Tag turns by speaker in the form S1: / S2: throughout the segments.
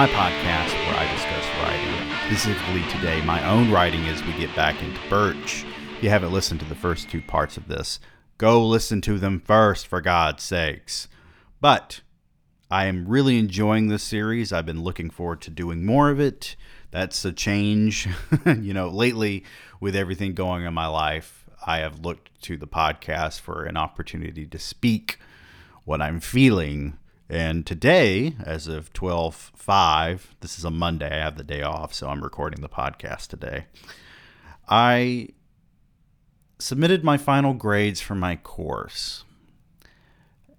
S1: my podcast where I discuss writing. Specifically today, my own writing as we get back into Birch. If you haven't listened to the first two parts of this, go listen to them first, for God's sakes. But I am really enjoying this series. I've been looking forward to doing more of it. That's a change. you know, lately, with everything going in my life, I have looked to the podcast for an opportunity to speak what I'm feeling. And today, as of 12 5, this is a Monday, I have the day off, so I'm recording the podcast today. I submitted my final grades for my course.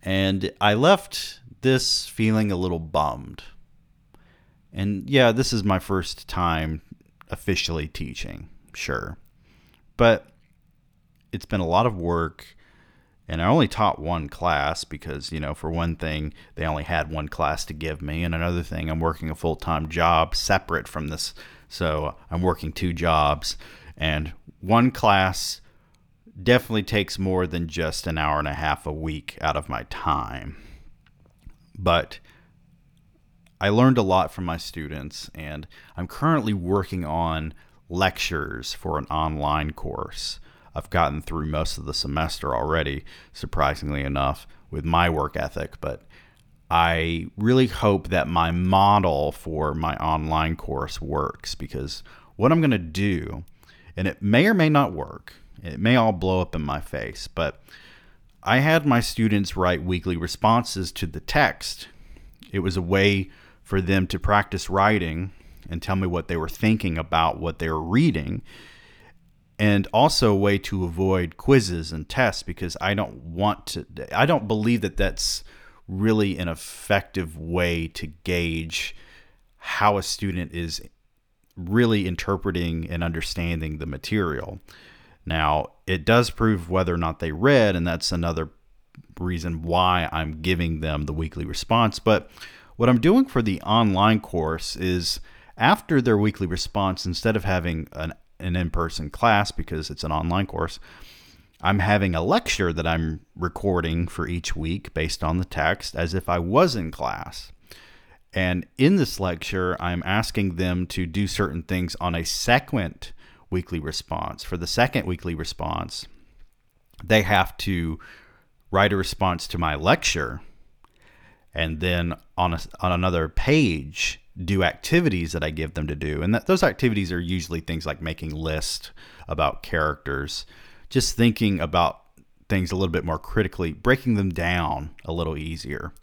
S1: And I left this feeling a little bummed. And yeah, this is my first time officially teaching, sure. But it's been a lot of work and I only taught one class because, you know, for one thing, they only had one class to give me, and another thing, I'm working a full time job separate from this. So I'm working two jobs, and one class definitely takes more than just an hour and a half a week out of my time. But I learned a lot from my students, and I'm currently working on lectures for an online course. I've gotten through most of the semester already, surprisingly enough, with my work ethic, but I really hope that my model for my online course works because what I'm going to do, and it may or may not work, it may all blow up in my face, but I had my students write weekly responses to the text. It was a way for them to practice writing and tell me what they were thinking about what they were reading and also a way to avoid quizzes and tests because I don't want to I don't believe that that's really an effective way to gauge how a student is really interpreting and understanding the material. Now, it does prove whether or not they read and that's another reason why I'm giving them the weekly response, but what I'm doing for the online course is after their weekly response instead of having an an in person class because it's an online course. I'm having a lecture that I'm recording for each week based on the text as if I was in class. And in this lecture, I'm asking them to do certain things on a second weekly response. For the second weekly response, they have to write a response to my lecture and then on a, on another page do activities that I give them to do. And that, those activities are usually things like making lists about characters, just thinking about things a little bit more critically, breaking them down a little easier.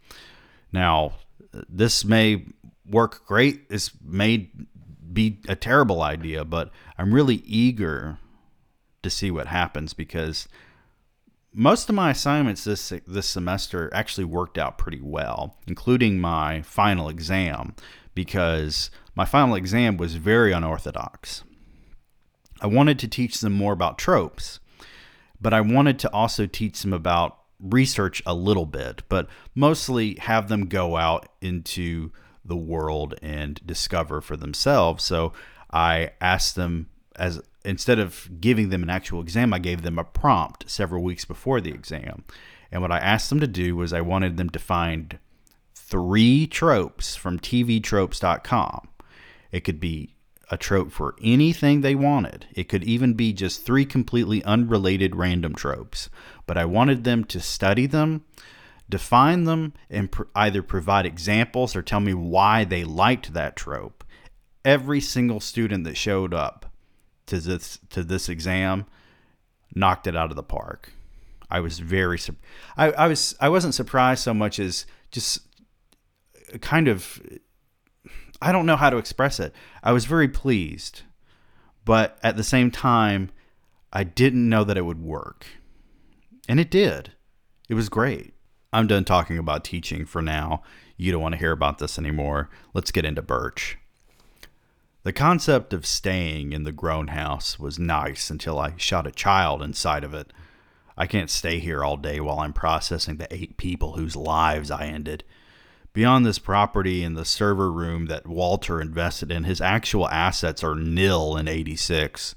S1: Now, this may work great. This may be a terrible idea, but I'm really eager to see what happens because most of my assignments this this semester actually worked out pretty well, including my final exam because my final exam was very unorthodox. I wanted to teach them more about tropes, but I wanted to also teach them about research a little bit, but mostly have them go out into the world and discover for themselves. So I asked them as instead of giving them an actual exam, I gave them a prompt several weeks before the exam. And what I asked them to do was I wanted them to find three tropes from tvtropes.com. It could be a trope for anything they wanted. It could even be just three completely unrelated random tropes. But I wanted them to study them, define them, and pr- either provide examples or tell me why they liked that trope. Every single student that showed up to this to this exam knocked it out of the park. I was very I, I was I wasn't surprised so much as just kind of I don't know how to express it. I was very pleased, but at the same time, I didn't know that it would work. And it did. It was great. I'm done talking about teaching for now. You don't want to hear about this anymore. Let's get into Birch. The concept of staying in the Groen house was nice until I shot a child inside of it. I can't stay here all day while I'm processing the eight people whose lives I ended. Beyond this property and the server room that Walter invested in, his actual assets are nil in 86.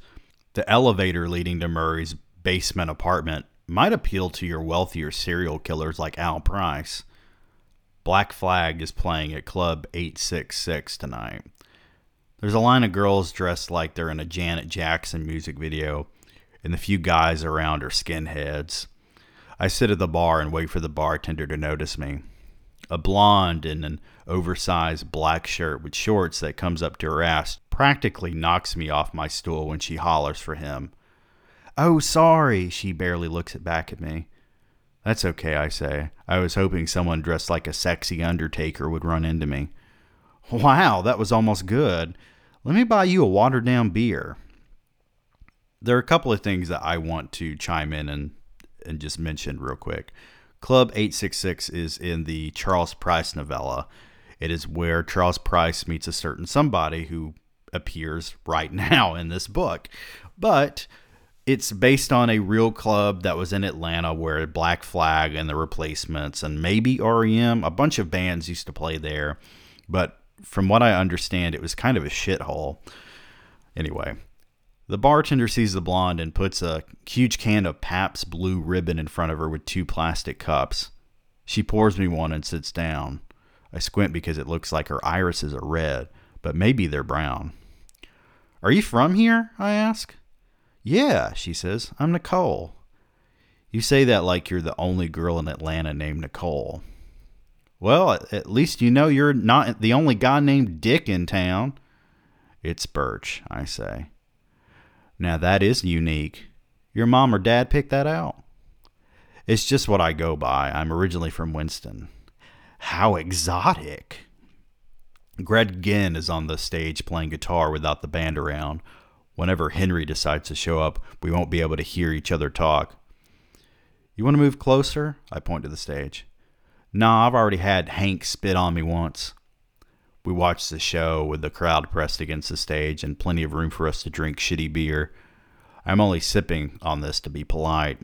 S1: The elevator leading to Murray's basement apartment might appeal to your wealthier serial killers like Al Price. Black Flag is playing at Club 866 tonight. There's a line of girls dressed like they're in a Janet Jackson music video, and the few guys around are skinheads. I sit at the bar and wait for the bartender to notice me. A blonde in an oversized black shirt with shorts that comes up to her ass practically knocks me off my stool when she hollers for him. Oh, sorry, she barely looks back at me. That's okay, I say. I was hoping someone dressed like a sexy undertaker would run into me. Wow, that was almost good. Let me buy you a watered down beer. There are a couple of things that I want to chime in and and just mention real quick. Club 866 is in the Charles Price novella. It is where Charles Price meets a certain somebody who appears right now in this book. But it's based on a real club that was in Atlanta where Black Flag and the Replacements and maybe REM, a bunch of bands used to play there. But from what I understand, it was kind of a shithole. Anyway, the bartender sees the blonde and puts a huge can of Pabst Blue Ribbon in front of her with two plastic cups. She pours me one and sits down. I squint because it looks like her irises are red, but maybe they're brown. Are you from here? I ask. Yeah, she says. I'm Nicole. You say that like you're the only girl in Atlanta named Nicole. Well, at least you know you're not the only guy named Dick in town. It's Birch, I say. Now that is unique. Your mom or dad picked that out? It's just what I go by. I'm originally from Winston. How exotic. Greg Ginn is on the stage playing guitar without the band around. Whenever Henry decides to show up, we won't be able to hear each other talk. You want to move closer? I point to the stage. Nah, I've already had Hank spit on me once. We watched the show with the crowd pressed against the stage and plenty of room for us to drink shitty beer. I'm only sipping on this to be polite.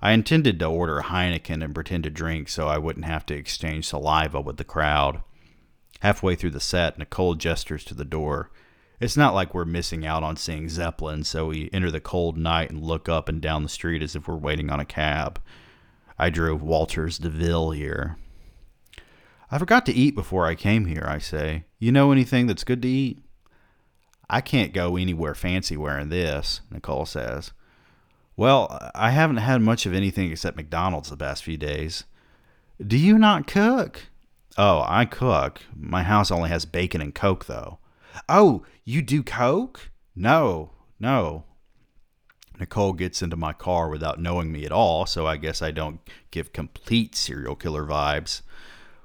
S1: I intended to order Heineken and pretend to drink so I wouldn't have to exchange saliva with the crowd. Halfway through the set, Nicole gestures to the door. It's not like we're missing out on seeing Zeppelin, so we enter the cold night and look up and down the street as if we're waiting on a cab. I drove Walters DeVille here. I forgot to eat before I came here, I say. You know anything that's good to eat? I can't go anywhere fancy wearing this, Nicole says. Well, I haven't had much of anything except McDonald's the past few days. Do you not cook? Oh, I cook. My house only has bacon and Coke, though. Oh, you do Coke? No, no. Nicole gets into my car without knowing me at all, so I guess I don't give complete serial killer vibes.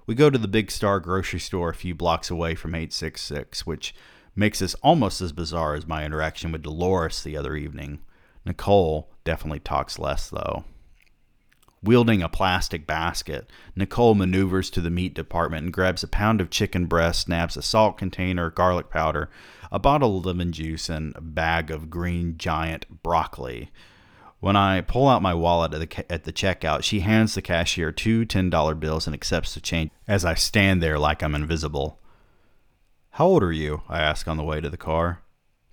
S1: We go to the Big Star grocery store a few blocks away from 866, which makes this almost as bizarre as my interaction with Dolores the other evening. Nicole definitely talks less, though. Wielding a plastic basket, Nicole maneuvers to the meat department and grabs a pound of chicken breast, snaps a salt container, garlic powder, a bottle of lemon juice, and a bag of green giant broccoli. When I pull out my wallet at the, at the checkout, she hands the cashier two $10 bills and accepts the change as I stand there like I'm invisible. How old are you? I ask on the way to the car.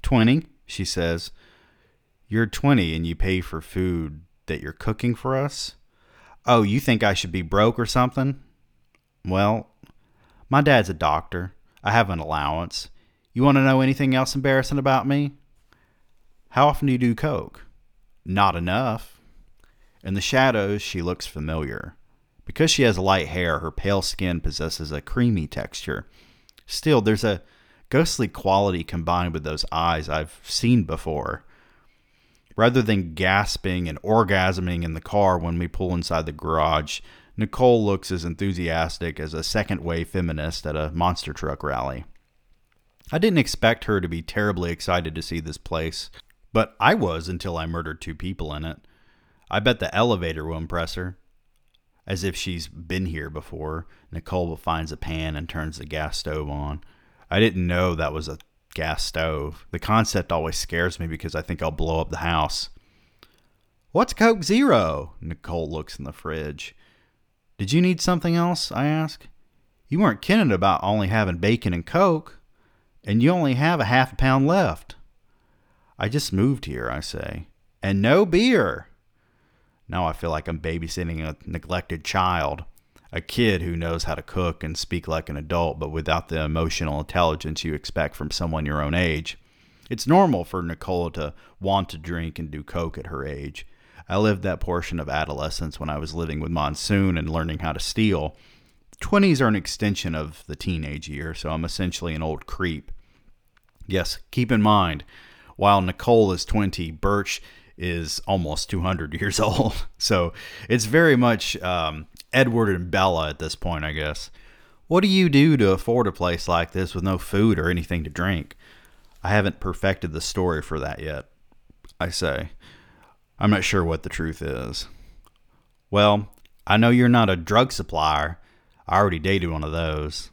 S1: Twenty, she says. You're 20 and you pay for food that you're cooking for us? Oh, you think I should be broke or something? Well, my dad's a doctor. I have an allowance. You want to know anything else embarrassing about me? How often do you do coke? Not enough. In the shadows, she looks familiar. Because she has light hair, her pale skin possesses a creamy texture. Still, there's a ghostly quality combined with those eyes I've seen before. Rather than gasping and orgasming in the car when we pull inside the garage, Nicole looks as enthusiastic as a second wave feminist at a monster truck rally. I didn't expect her to be terribly excited to see this place. But I was until I murdered two people in it. I bet the elevator will impress her. As if she's been here before, Nicole finds a pan and turns the gas stove on. I didn't know that was a gas stove. The concept always scares me because I think I'll blow up the house. What's Coke Zero? Nicole looks in the fridge. Did you need something else? I ask. You weren't kidding about only having bacon and Coke, and you only have a half a pound left. I just moved here, I say. And no beer. Now I feel like I'm babysitting a neglected child, a kid who knows how to cook and speak like an adult, but without the emotional intelligence you expect from someone your own age. It's normal for Nicola to want to drink and do coke at her age. I lived that portion of adolescence when I was living with Monsoon and learning how to steal. The 20s are an extension of the teenage year, so I'm essentially an old creep. Yes, keep in mind, while Nicole is 20, Birch is almost 200 years old. So it's very much um, Edward and Bella at this point, I guess. What do you do to afford a place like this with no food or anything to drink? I haven't perfected the story for that yet, I say. I'm not sure what the truth is. Well, I know you're not a drug supplier. I already dated one of those.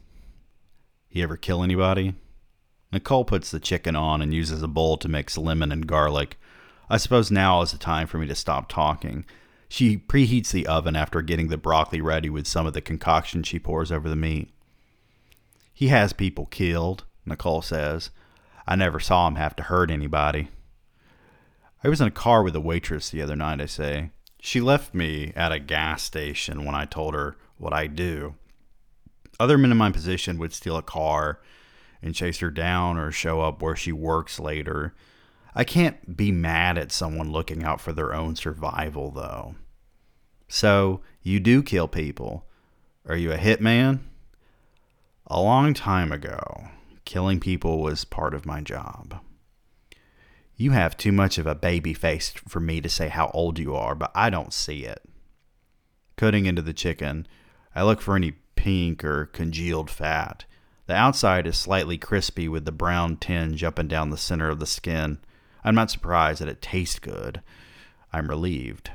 S1: You ever kill anybody? Nicole puts the chicken on and uses a bowl to mix lemon and garlic. I suppose now is the time for me to stop talking. She preheats the oven after getting the broccoli ready with some of the concoction she pours over the meat. He has people killed, Nicole says. I never saw him have to hurt anybody. I was in a car with a waitress the other night, I say. She left me at a gas station when I told her what I do. Other men in my position would steal a car and chase her down or show up where she works later. I can't be mad at someone looking out for their own survival, though. So, you do kill people. Are you a hitman? A long time ago, Killing people was part of my job. You have too much of a baby face for me to say how old you are, but I don't see it. Cutting into the chicken, I look for any pink or congealed fat. The outside is slightly crispy with the brown tinge up and down the center of the skin. I'm not surprised that it tastes good. I'm relieved.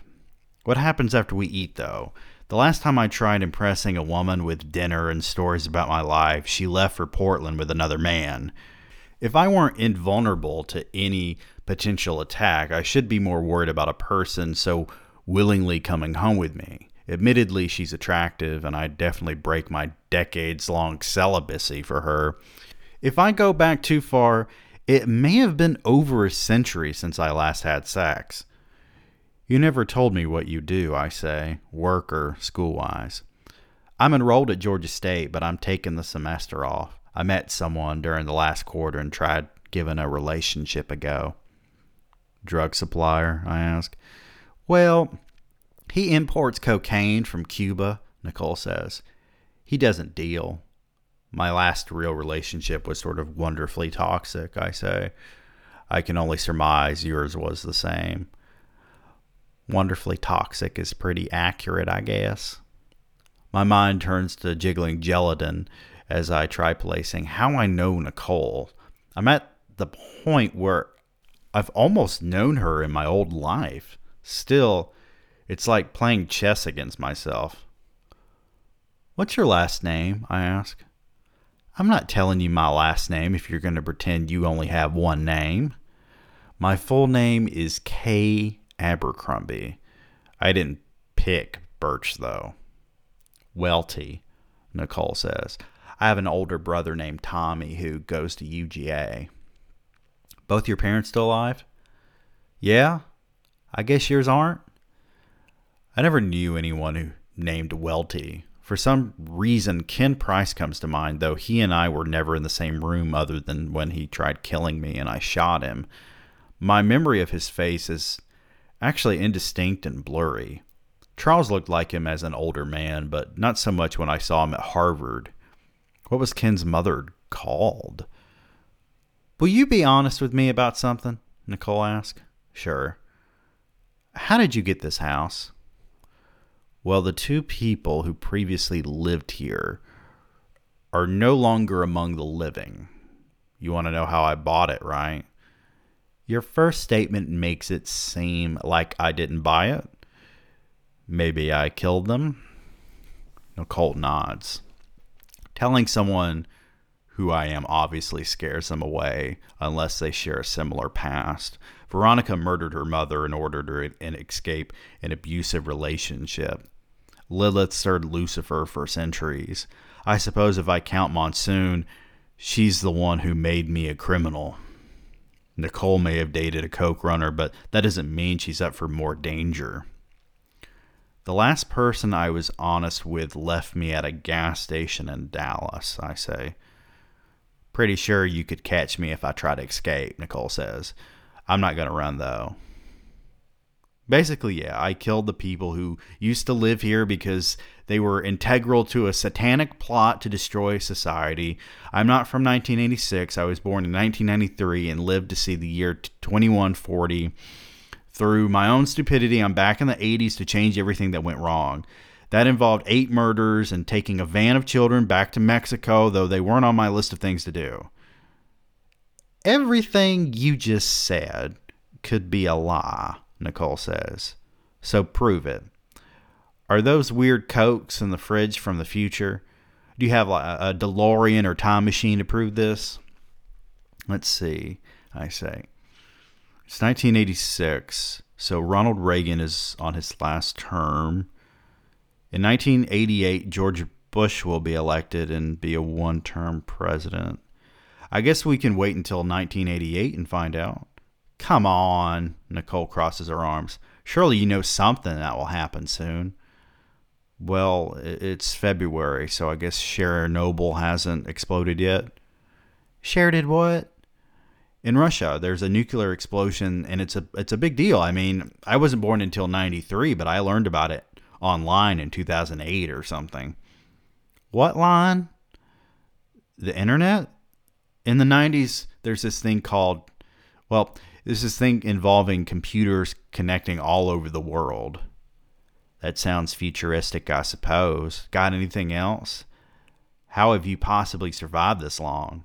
S1: What happens after we eat, though? The last time I tried impressing a woman with dinner and stories about my life, she left for Portland with another man. If I weren't invulnerable to any potential attack, I should be more worried about a person so willingly coming home with me. Admittedly, she's attractive, and I'd definitely break my decades long celibacy for her. If I go back too far, it may have been over a century since I last had sex. You never told me what you do, I say, work or school wise. I'm enrolled at Georgia State, but I'm taking the semester off. I met someone during the last quarter and tried giving a relationship a go. Drug supplier? I ask. Well, he imports cocaine from Cuba, Nicole says. He doesn't deal. My last real relationship was sort of wonderfully toxic, I say. I can only surmise yours was the same wonderfully toxic is pretty accurate, I guess. My mind turns to jiggling gelatin as I try placing how I know Nicole. I'm at the point where I've almost known her in my old life. Still, it's like playing chess against myself. What's your last name? I ask. I'm not telling you my last name if you're going to pretend you only have one name. My full name is K. Abercrombie. I didn't pick Birch, though. Welty, Nicole says. I have an older brother named Tommy who goes to UGA. Both your parents still alive? Yeah? I guess yours aren't? I never knew anyone who named Welty. For some reason, Ken Price comes to mind, though he and I were never in the same room other than when he tried killing me and I shot him. My memory of his face is actually indistinct and blurry. Charles looked like him as an older man, but not so much when I saw him at Harvard. What was Ken's mother called? Will you be honest with me about something? Nicole asked. Sure. How did you get this house? Well, the two people who previously lived here are no longer among the living. You want to know how I bought it, right? Your first statement makes it seem like I didn't buy it. Maybe I killed them. Nicole nods. Telling someone who I am obviously scares them away unless they share a similar past. Veronica murdered her mother in order to escape an abusive relationship. Lilith served Lucifer for centuries. I suppose if I count Monsoon, she's the one who made me a criminal. Nicole may have dated a coke runner, but that doesn't mean she's up for more danger. The last person I was honest with left me at a gas station in Dallas, I say. Pretty sure you could catch me if I try to escape, Nicole says. I'm not going to run, though. Basically, yeah, I killed the people who used to live here because they were integral to a satanic plot to destroy society. I'm not from 1986. I was born in 1993 and lived to see the year 2140. Through my own stupidity, I'm back in the 80s to change everything that went wrong. That involved eight murders and taking a van of children back to Mexico, though they weren't on my list of things to do. Everything you just said could be a lie. Nicole says. So prove it. Are those weird cokes in the fridge from the future? Do you have a DeLorean or time machine to prove this? Let's see, I say. It's 1986, so Ronald Reagan is on his last term. In 1988, George Bush will be elected and be a one term president. I guess we can wait until 1988 and find out. Come on, Nicole crosses her arms. Surely you know something that will happen soon. Well, it's February, so I guess Chernobyl hasn't exploded yet. Cher did what? In Russia, there's a nuclear explosion, and it's a it's a big deal. I mean, I wasn't born until '93, but I learned about it online in 2008 or something. What line? The internet? In the 90s, there's this thing called, well, this is thing involving computers connecting all over the world. That sounds futuristic, I suppose. Got anything else? How have you possibly survived this long?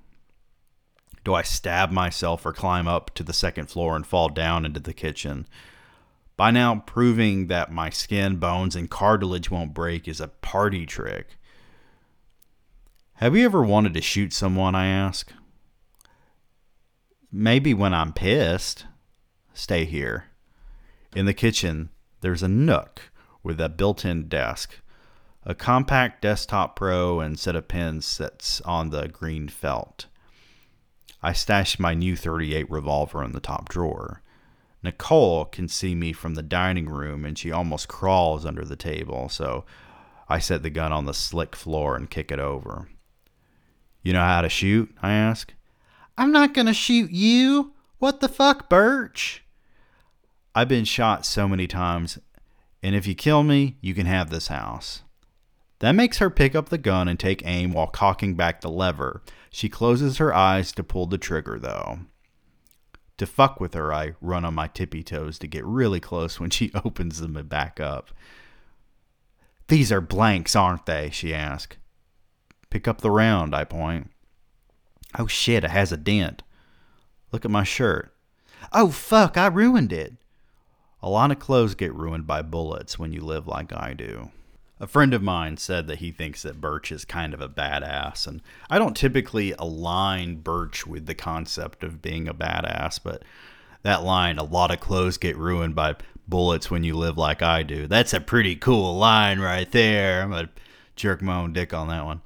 S1: Do I stab myself or climb up to the second floor and fall down into the kitchen? By now, proving that my skin, bones, and cartilage won't break is a party trick. Have you ever wanted to shoot someone? I ask. Maybe when I'm pissed, stay here. In the kitchen, there's a nook with a built in desk. A Compaq desktop pro and set of pens sits on the green felt. I stash my new 38 revolver in the top drawer. Nicole can see me from the dining room and she almost crawls under the table, so I set the gun on the slick floor and kick it over. You know how to shoot? I ask. I'm not to shoot you. What the fuck, Birch? I've been shot so many times, and if you kill me, you can have this house. That makes her pick up the gun and take aim while cocking back the lever. She closes her eyes to pull the trigger, though. To fuck with her, I run on my tippy toes to get really close when she opens them and back up. These are blanks, aren't they? she asks. Pick up the round, I point. Oh shit, it has a dent. Look at my shirt. Oh fuck, I ruined it. A lot of clothes get ruined by bullets when you live like I do. A friend of mine said that he thinks that Birch is kind of a badass, and I don't typically align Birch with the concept of being a badass, but that line, a lot of clothes get ruined by bullets when you live like I do, that's a pretty cool line right there. I'm going to jerk my own dick on that one.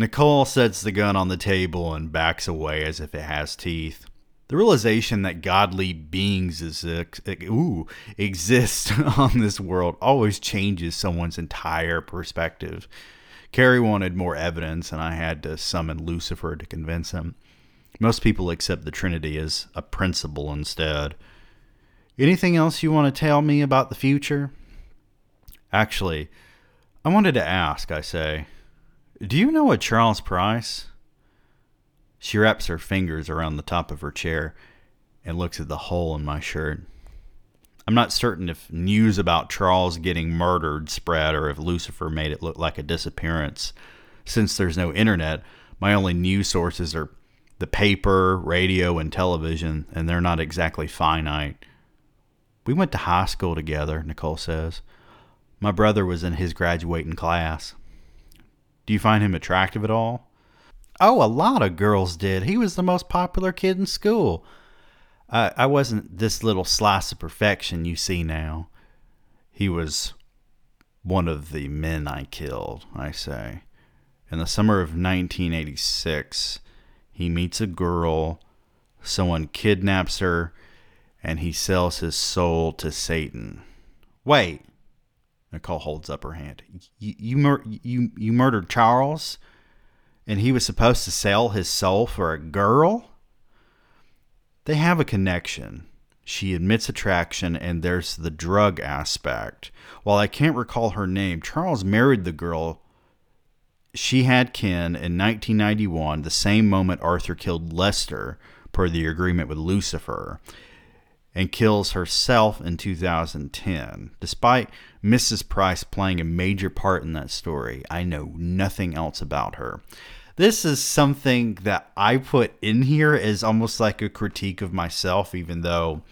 S1: Nicole sets the gun on the table and backs away as if it has teeth. The realization that godly beings is, ooh, exist on this world always changes someone's entire perspective. Carrie wanted more evidence, and I had to summon Lucifer to convince him. Most people accept the Trinity as a principle instead. Anything else you want to tell me about the future? Actually, I wanted to ask, I say. Do you know a Charles Price? She wraps her fingers around the top of her chair and looks at the hole in my shirt. I'm not certain if news about Charles getting murdered spread or if Lucifer made it look like a disappearance. Since there's no internet, my only news sources are the paper, radio, and television, and they're not exactly finite. We went to high school together, Nicole says. My brother was in his graduating class. Do you find him attractive at all? Oh, a lot of girls did. He was the most popular kid in school. I, I wasn't this little slice of perfection you see now. He was one of the men I killed, I say. In the summer of 1986, he meets a girl, someone kidnaps her, and he sells his soul to Satan. Wait, Nicole holds up her hand. You you mur- you you murdered Charles, and he was supposed to sell his soul for a girl. They have a connection. She admits attraction, and there's the drug aspect. While I can't recall her name, Charles married the girl. She had Ken in 1991, the same moment Arthur killed Lester, per the agreement with Lucifer and kills herself in 2010. Despite Mrs. Price playing a major part in that story, I know nothing else about her. This is something that I put in here as almost like a critique of myself, even though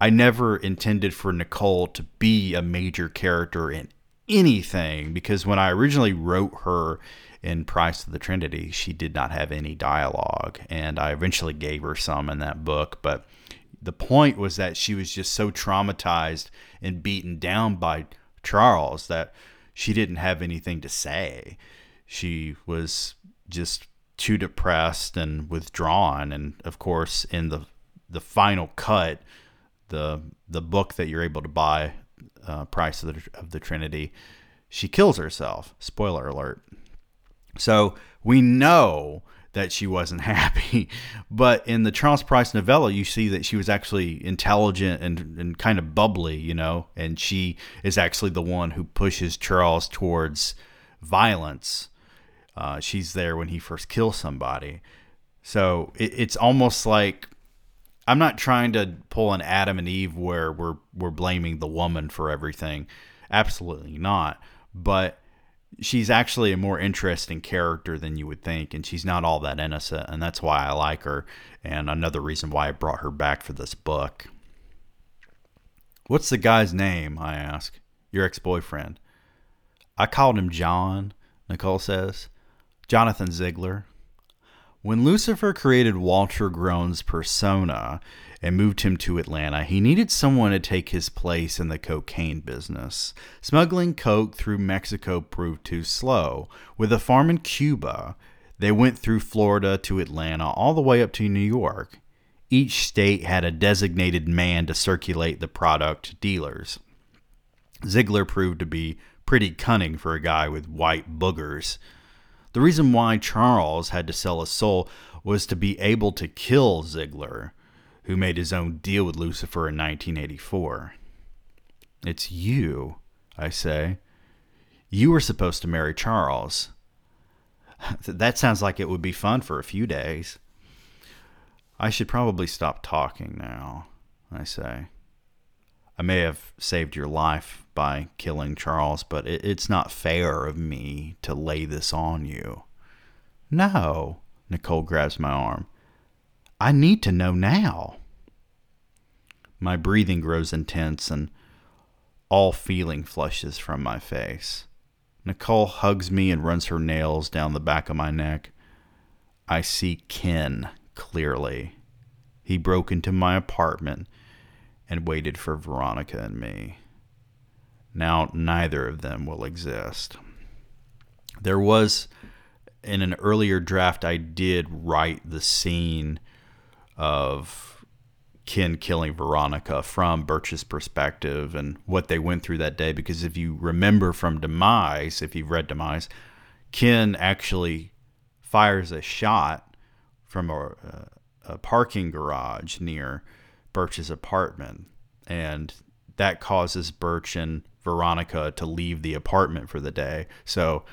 S1: I never intended for Nicole to be a major character in anything, because when I originally wrote her in Price of the Trinity, she did not have any dialogue, and I eventually gave her some in that book, but the point was that she was just so traumatized and beaten down by Charles that she didn't have anything to say. She was just too depressed and withdrawn. And of course, in the the final cut, the the book that you're able to buy, uh, Price of the, of the Trinity, she kills herself. Spoiler alert. So we know that she wasn't happy. But in the Charles Price novella, you see that she was actually intelligent and, and kind of bubbly, you know, and she is actually the one who pushes Charles towards violence. Uh, she's there when he first kills somebody. So it, it's almost like I'm not trying to pull an Adam and Eve where we're we're blaming the woman for everything. Absolutely not. But she's actually a more interesting character than you would think, and she's not all that innocent, and that's why I like her. And another reason why I brought her back for this book. What's the guy's name? I ask. Your ex boyfriend. I called him John, Nicole says. Jonathan Ziegler. When Lucifer created Walter Groen's persona, and moved him to Atlanta, he needed someone to take his place in the cocaine business. Smuggling coke through Mexico proved too slow. With a farm in Cuba, they went through Florida to Atlanta, all the way up to New York. Each state had a designated man to circulate the product to dealers. Ziegler proved to be pretty cunning for a guy with white boogers. The reason why Charles had to sell his soul was to be able to kill Ziegler who made his own deal with Lucifer in 1984. It's you, I say. You were supposed to marry Charles. that sounds like it would be fun for a few days. I should probably stop talking now, I say. I may have saved your life by killing Charles, but it, it's not fair of me to lay this on you. No, Nicole grabs my arm. I need to know now. My breathing grows intense and all feeling flushes from my face. Nicole hugs me and runs her nails down the back of my neck. I see Ken clearly. He broke into my apartment and waited for Veronica and me. Now, neither of them will exist. There was in an earlier draft, I did write the scene of Ken killing Veronica from Birch's perspective and what they went through that day. Because if you remember from Demise, if you've read Demise, Ken actually fires a shot from a, a parking garage near Birch's apartment. And that causes Birch and Veronica to leave the apartment for the day. So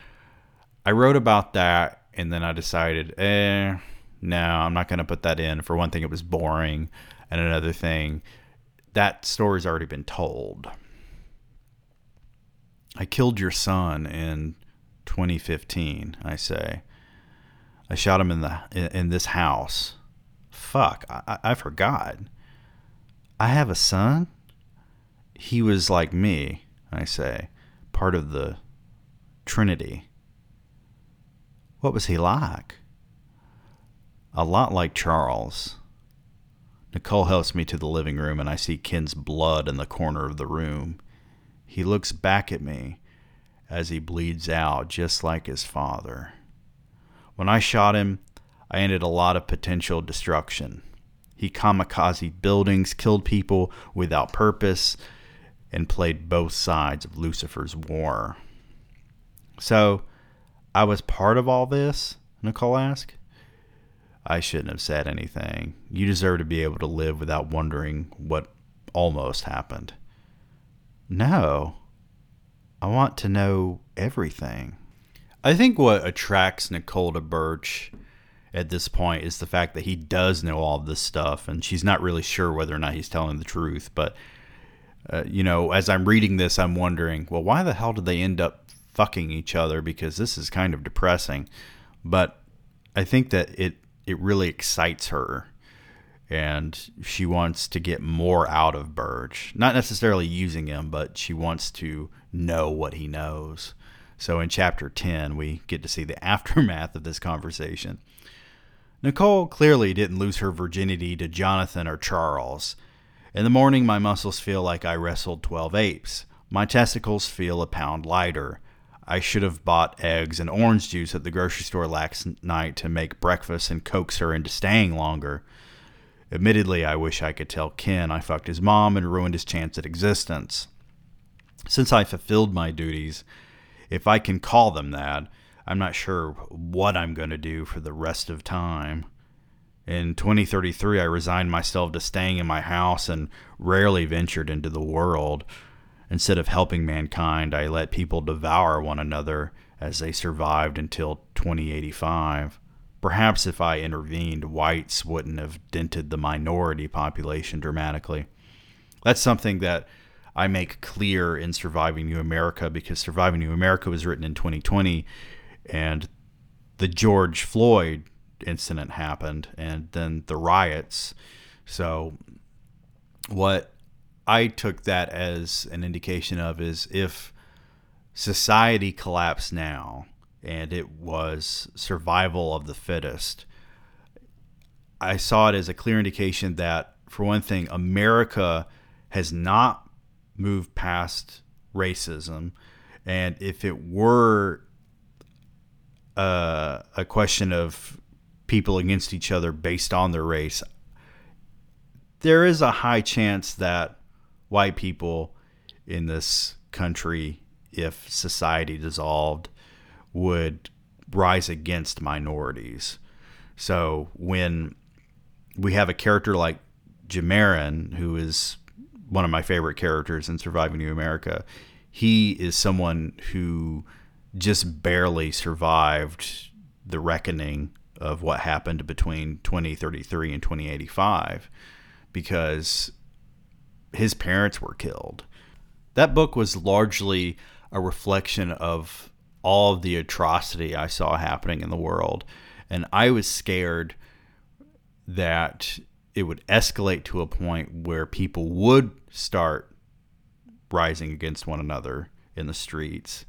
S1: I wrote about that and then I decided, eh, no, I'm not going to put that in. For one thing, it was boring. And another thing, that story's already been told. I killed your son in 2015, I say. I shot him in the in, in this house. Fuck, I, I forgot. I have a son? He was like me, I say, part of the Trinity. What was he like? A lot like Charles. Nicole helps me to the living room, and I see Ken's blood in the corner of the room. He looks back at me as he bleeds out, just like his father. When I shot him, I ended a lot of potential destruction. He kamikaze buildings, killed people without purpose, and played both sides of Lucifer's war. So, I was part of all this? Nicole asked. I shouldn't have said anything. You deserve to be able to live without wondering what almost happened. No. I want to know everything. I think what attracts Nicole to Birch at this point is the fact that he does know all of this stuff and she's not really sure whether or not he's telling the truth. But, uh, you know, as I'm reading this, I'm wondering, well, why the hell did they end up fucking each other? Because this is kind of depressing. But I think that it it really excites her and she wants to get more out of Birch. Not necessarily using him, but she wants to know what he knows. So in chapter 10, we get to see the aftermath of this conversation. Nicole clearly didn't lose her virginity to Jonathan or Charles. In the morning, my muscles feel like I wrestled 12 apes. My testicles feel a pound lighter. I should have bought eggs and orange juice at the grocery store last night to make breakfast and coax her into staying longer. Admittedly, I wish I could tell Ken I fucked his mom and ruined his chance at existence. Since I fulfilled my duties, if I can call them that, I'm not sure what I'm going to do for the rest of time. In 2033, I resigned myself to staying in my house and rarely ventured into the world. Instead of helping mankind, I let people devour one another as they survived until 2085. Perhaps if I intervened, whites wouldn't have dented the minority population dramatically. That's something that I make clear in Surviving New America because Surviving New America was written in 2020 and the George Floyd incident happened and then the riots. So, what I took that as an indication of is if society collapsed now and it was survival of the fittest, I saw it as a clear indication that, for one thing, America has not moved past racism. And if it were uh, a question of people against each other based on their race, there is a high chance that white people in this country, if society dissolved, would rise against minorities. So when we have a character like Jamarin, who is one of my favorite characters in Surviving New America, he is someone who just barely survived the reckoning of what happened between 2033 and 2085 because his parents were killed. That book was largely a reflection of all of the atrocity I saw happening in the world. And I was scared that it would escalate to a point where people would start rising against one another in the streets.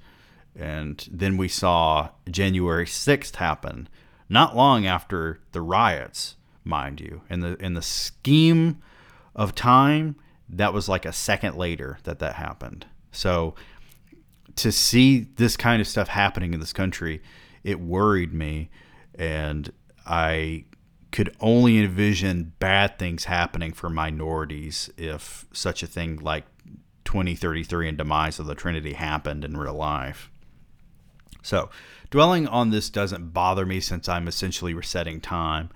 S1: And then we saw January 6th happen, not long after the riots, mind you. In the in the scheme of time, that was like a second later that that happened. So to see this kind of stuff happening in this country, it worried me, and I could only envision bad things happening for minorities if such a thing like 2033 and demise of the Trinity happened in real life. So, dwelling on this doesn't bother me since I'm essentially resetting time.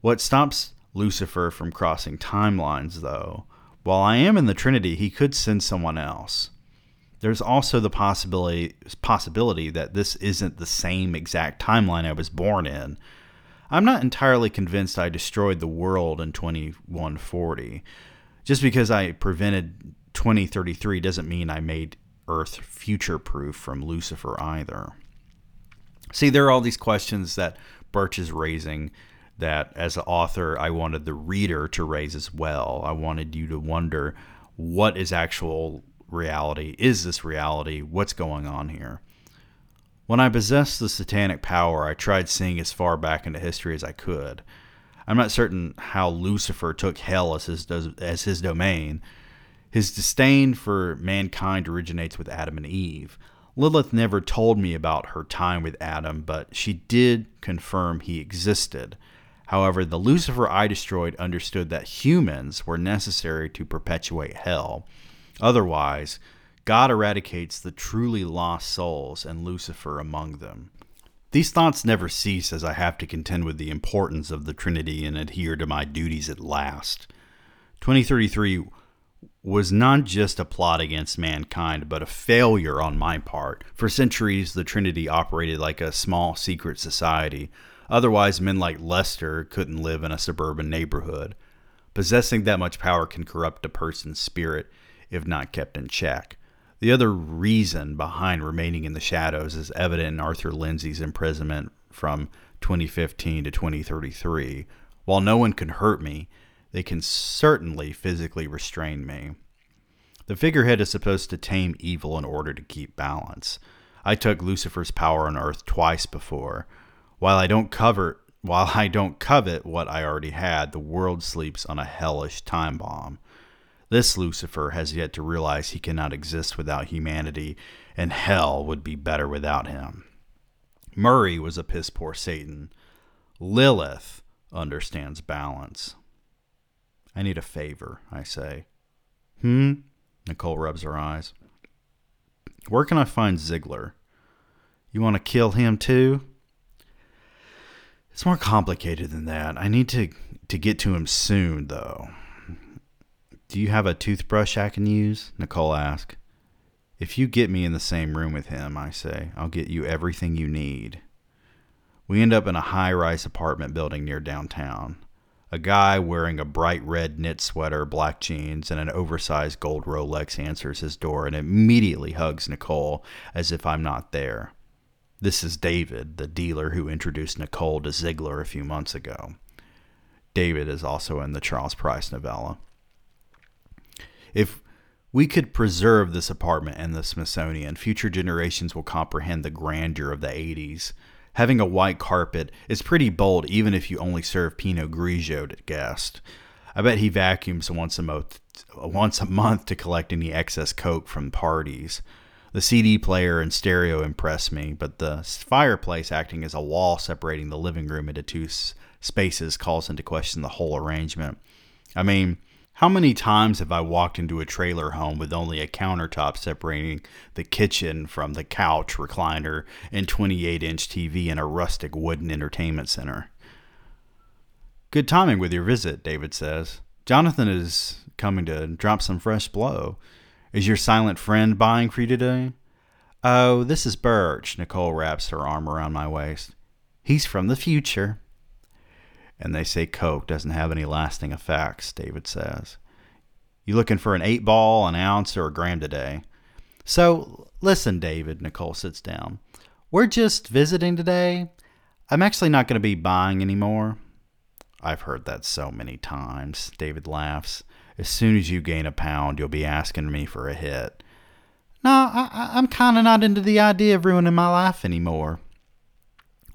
S1: What stops Lucifer from crossing timelines, though, while I am in the Trinity, he could send someone else. There's also the possibility possibility that this isn't the same exact timeline I was born in. I'm not entirely convinced I destroyed the world in 2140. Just because I prevented 2033 doesn't mean I made Earth future proof from Lucifer either. See, there are all these questions that Birch is raising that as an author I wanted the reader to raise as well. I wanted you to wonder what is actual reality? Is this reality? What's going on here? When I possessed the satanic power, I tried seeing as far back into history as I could. I'm not certain how Lucifer took hell as his as his domain. His disdain for mankind originates with Adam and Eve. Lilith never told me about her time with Adam, but she did confirm he existed. However, the Lucifer I destroyed understood that humans were necessary to perpetuate hell. Otherwise, God eradicates the truly lost souls and Lucifer among them. These thoughts never cease as I have to contend with the importance of the Trinity and adhere to my duties at last. 2033 was not just a plot against mankind, but a failure on my part. For centuries, the Trinity operated like a small secret society. Otherwise, men like Lester couldn't live in a suburban neighborhood. Possessing that much power can corrupt a person's spirit if not kept in check. The other reason behind remaining in the shadows is evident in Arthur Lindsay's imprisonment from 2015 to 2033. While no one can hurt me, they can certainly physically restrain me. The figurehead is supposed to tame evil in order to keep balance. I took Lucifer's power on earth twice before. While I don't cover while I don't covet what I already had, the world sleeps on a hellish time bomb. This Lucifer has yet to realize he cannot exist without humanity, and hell would be better without him. Murray was a piss poor Satan. Lilith understands balance. I need a favor, I say. Hmm? Nicole rubs her eyes. Where can I find Ziegler? You want to kill him too? It's more complicated than that. I need to to get to him soon, though. Do you have a toothbrush I can use? Nicole asks. If you get me in the same room with him, I say, I'll get you everything you need. We end up in a high rise apartment building near downtown. A guy wearing a bright red knit sweater, black jeans, and an oversized gold Rolex answers his door and immediately hugs Nicole as if I'm not there. This is David, the dealer who introduced Nicole to Ziegler a few months ago. David is also in the Charles Price novella. If we could preserve this apartment in the Smithsonian, future generations will comprehend the grandeur of the 80s Having a white carpet is pretty bold, even if you only serve Pinot Grigio to guests. I bet he vacuums once a month, once a month to collect any excess coke from parties. The CD player and stereo impress me, but the fireplace acting as a wall separating the living room into two spaces calls into question the whole arrangement. I mean, how many times have I walked into a trailer home with only a countertop separating the kitchen from the couch, recliner, and 28 inch TV in a rustic wooden entertainment center? Good timing with your visit, David says. Jonathan is coming to drop some fresh blow. Is your silent friend buying for you today? Oh, this is Birch. Nicole wraps her arm around my waist. He's from the future and they say Coke doesn't have any lasting effects, David says. You looking for an eight ball, an ounce, or a gram today? So, listen, David, Nicole sits down. We're just visiting today. I'm actually not going to be buying anymore. I've heard that so many times, David laughs. As soon as you gain a pound, you'll be asking me for a hit. No, I, I'm kind of not into the idea of ruining my life anymore.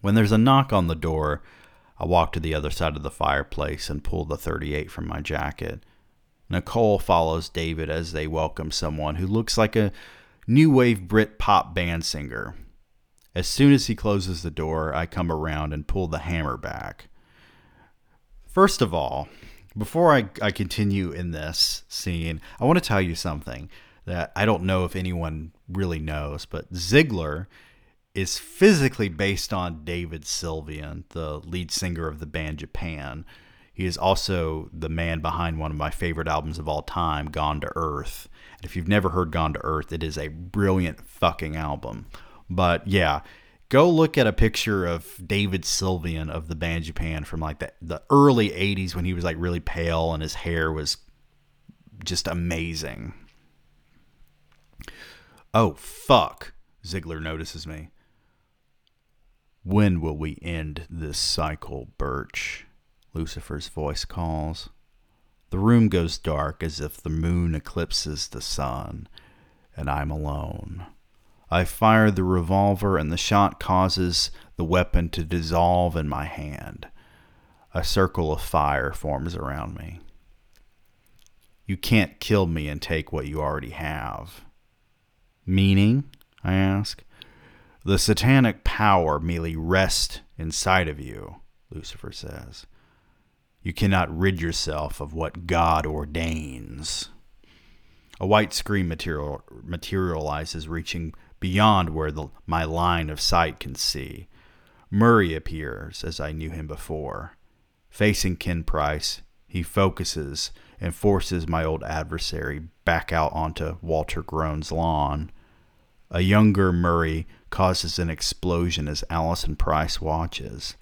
S1: When there's a knock on the door, I walk to the other side of the fireplace and pull the 38 from my jacket. Nicole follows David as they welcome someone who looks like a new wave Brit pop band singer. As soon as he closes the door, I come around and pull the hammer back. First of all, before I, I continue in this scene, I want to tell you something that I don't know if anyone really knows, but Ziegler is physically based on David Sylvian, the lead singer of the band Japan. He is also the man behind one of my favorite albums of all time, Gone to Earth. And if you've never heard Gone to Earth, it is a brilliant fucking album. But yeah, go look at a picture of David Sylvian of the band Japan from like the, the early 80s when he was like really pale and his hair was just amazing. Oh, fuck. Ziegler notices me. When will we end this cycle, Birch? Lucifer's voice calls. The room goes dark as if the moon eclipses the sun, and I'm alone. I fire the revolver, and the shot causes the weapon to dissolve in my hand. A circle of fire forms around me. You can't kill me and take what you already have. Meaning? I ask. The satanic power merely rests inside of you, Lucifer says. You cannot rid yourself of what God ordains. A white screen material, materializes, reaching beyond where the, my line of sight can see. Murray appears as I knew him before. Facing Ken Price, he focuses and forces my old adversary back out onto Walter Groen's lawn. A younger Murray causes an explosion as Allison Price watches.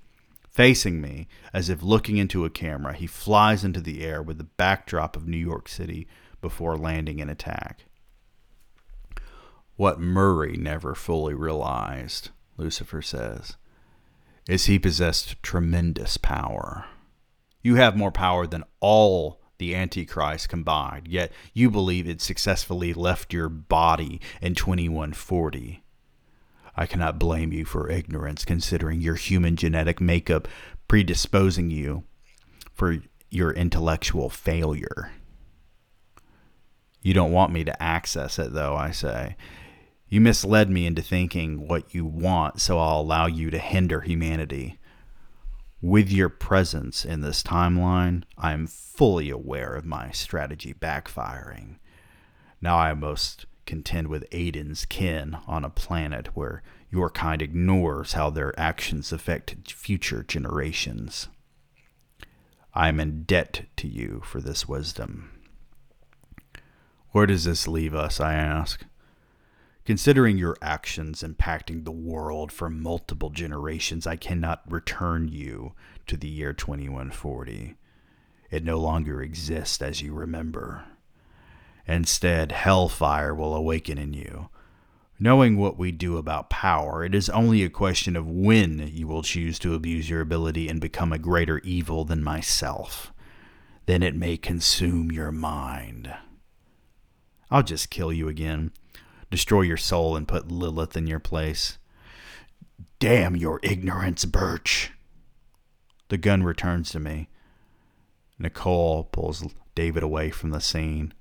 S1: Facing me, as if looking into a camera, he flies into the air with the backdrop of New York City before landing an attack. What Murray never fully realized, Lucifer says, is he possessed tremendous power. You have more power than all the Antichrist combined, yet you believe it successfully left your body in 2140. I cannot blame you for ignorance, considering your human genetic makeup predisposing you for your intellectual failure. You don't want me to access it, though, I say. You misled me into thinking what you want, so I'll allow you to hinder humanity. With your presence in this timeline, I am fully aware of my strategy backfiring. Now I must contend with Aiden's kin on a planet where your kind ignores how their actions affect future generations. I am in debt to you for this wisdom. Where does this leave us, I ask? Considering your actions impacting the world for multiple generations, I cannot return you to the year 2140. It no longer exists as you remember. Instead, hellfire will awaken in you. Knowing what we do about power, it is only a question of when you will choose to abuse your ability and become a greater evil than myself. Then it may consume your mind. I'll just kill you again, destroy your soul, and put Lilith in your place. Damn your ignorance, Birch. The gun returns to me. Nicole pulls David away from the scene.